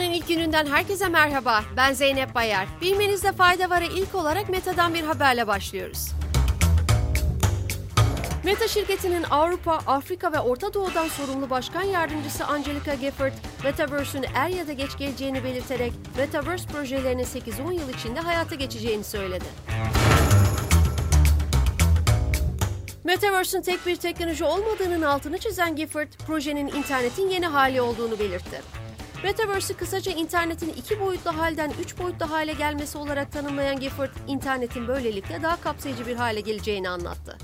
Haftanın ilk gününden herkese merhaba. Ben Zeynep Bayar. Bilmenizde fayda var. ilk olarak Meta'dan bir haberle başlıyoruz. Meta şirketinin Avrupa, Afrika ve Orta Doğu'dan sorumlu başkan yardımcısı Angelica Gifford, Metaverse'ün er ya da geç geleceğini belirterek Metaverse projelerinin 8-10 yıl içinde hayata geçeceğini söyledi. Metaverse'ün tek bir teknoloji olmadığının altını çizen Gifford, projenin internetin yeni hali olduğunu belirtti. Metaverse'ü kısaca internetin iki boyutlu halden üç boyutlu hale gelmesi olarak tanımlayan Gifford, internetin böylelikle daha kapsayıcı bir hale geleceğini anlattı.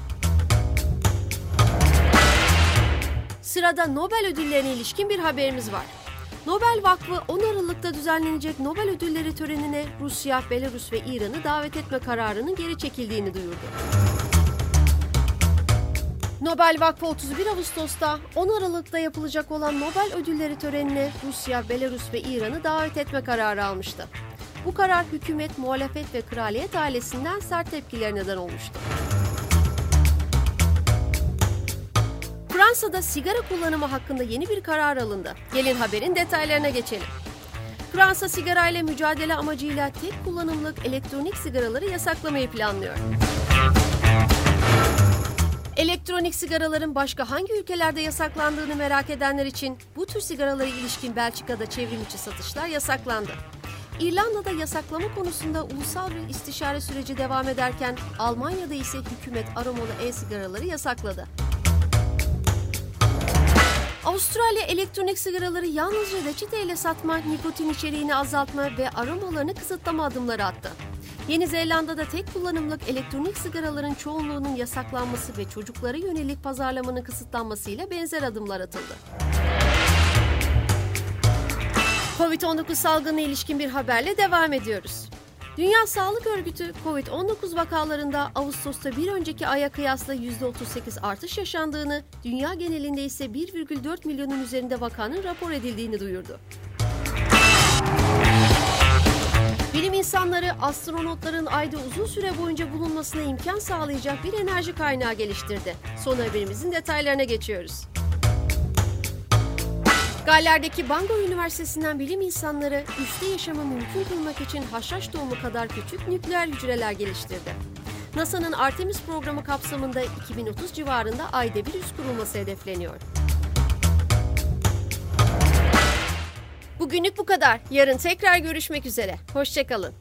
Sırada Nobel ödüllerine ilişkin bir haberimiz var. Nobel Vakfı 10 Aralık'ta düzenlenecek Nobel ödülleri törenine Rusya, Belarus ve İran'ı davet etme kararının geri çekildiğini duyurdu. Nobel Vakfı 31 Ağustos'ta 10 Aralık'ta yapılacak olan Nobel ödülleri törenine Rusya, Belarus ve İran'ı davet etme kararı almıştı. Bu karar hükümet, muhalefet ve kraliyet ailesinden sert tepkiler neden olmuştu. Fransa'da sigara kullanımı hakkında yeni bir karar alındı. Gelin haberin detaylarına geçelim. Fransa sigarayla mücadele amacıyla tek kullanımlık elektronik sigaraları yasaklamayı planlıyor. Elektronik sigaraların başka hangi ülkelerde yasaklandığını merak edenler için bu tür sigaralara ilişkin Belçika'da çevrim içi satışlar yasaklandı. İrlanda'da yasaklama konusunda ulusal bir istişare süreci devam ederken Almanya'da ise hükümet aromalı e-sigaraları yasakladı. Avustralya elektronik sigaraları yalnızca reçeteyle satma, nikotin içeriğini azaltma ve aromalarını kısıtlama adımları attı. Yeni Zelanda'da tek kullanımlık elektronik sigaraların çoğunluğunun yasaklanması ve çocuklara yönelik pazarlamanın kısıtlanmasıyla benzer adımlar atıldı. Covid-19 salgınına ilişkin bir haberle devam ediyoruz. Dünya Sağlık Örgütü COVID-19 vakalarında Ağustos'ta bir önceki aya kıyasla %38 artış yaşandığını, dünya genelinde ise 1,4 milyonun üzerinde vakanın rapor edildiğini duyurdu. Bilim insanları astronotların ayda uzun süre boyunca bulunmasına imkan sağlayacak bir enerji kaynağı geliştirdi. Son haberimizin detaylarına geçiyoruz. Galler'deki Bangor Üniversitesi'nden bilim insanları üstte yaşamı mümkün kılmak için haşhaş doğumu kadar küçük nükleer hücreler geliştirdi. NASA'nın Artemis programı kapsamında 2030 civarında ayda bir üs kurulması hedefleniyor. Bugünlük bu kadar. Yarın tekrar görüşmek üzere. Hoşçakalın.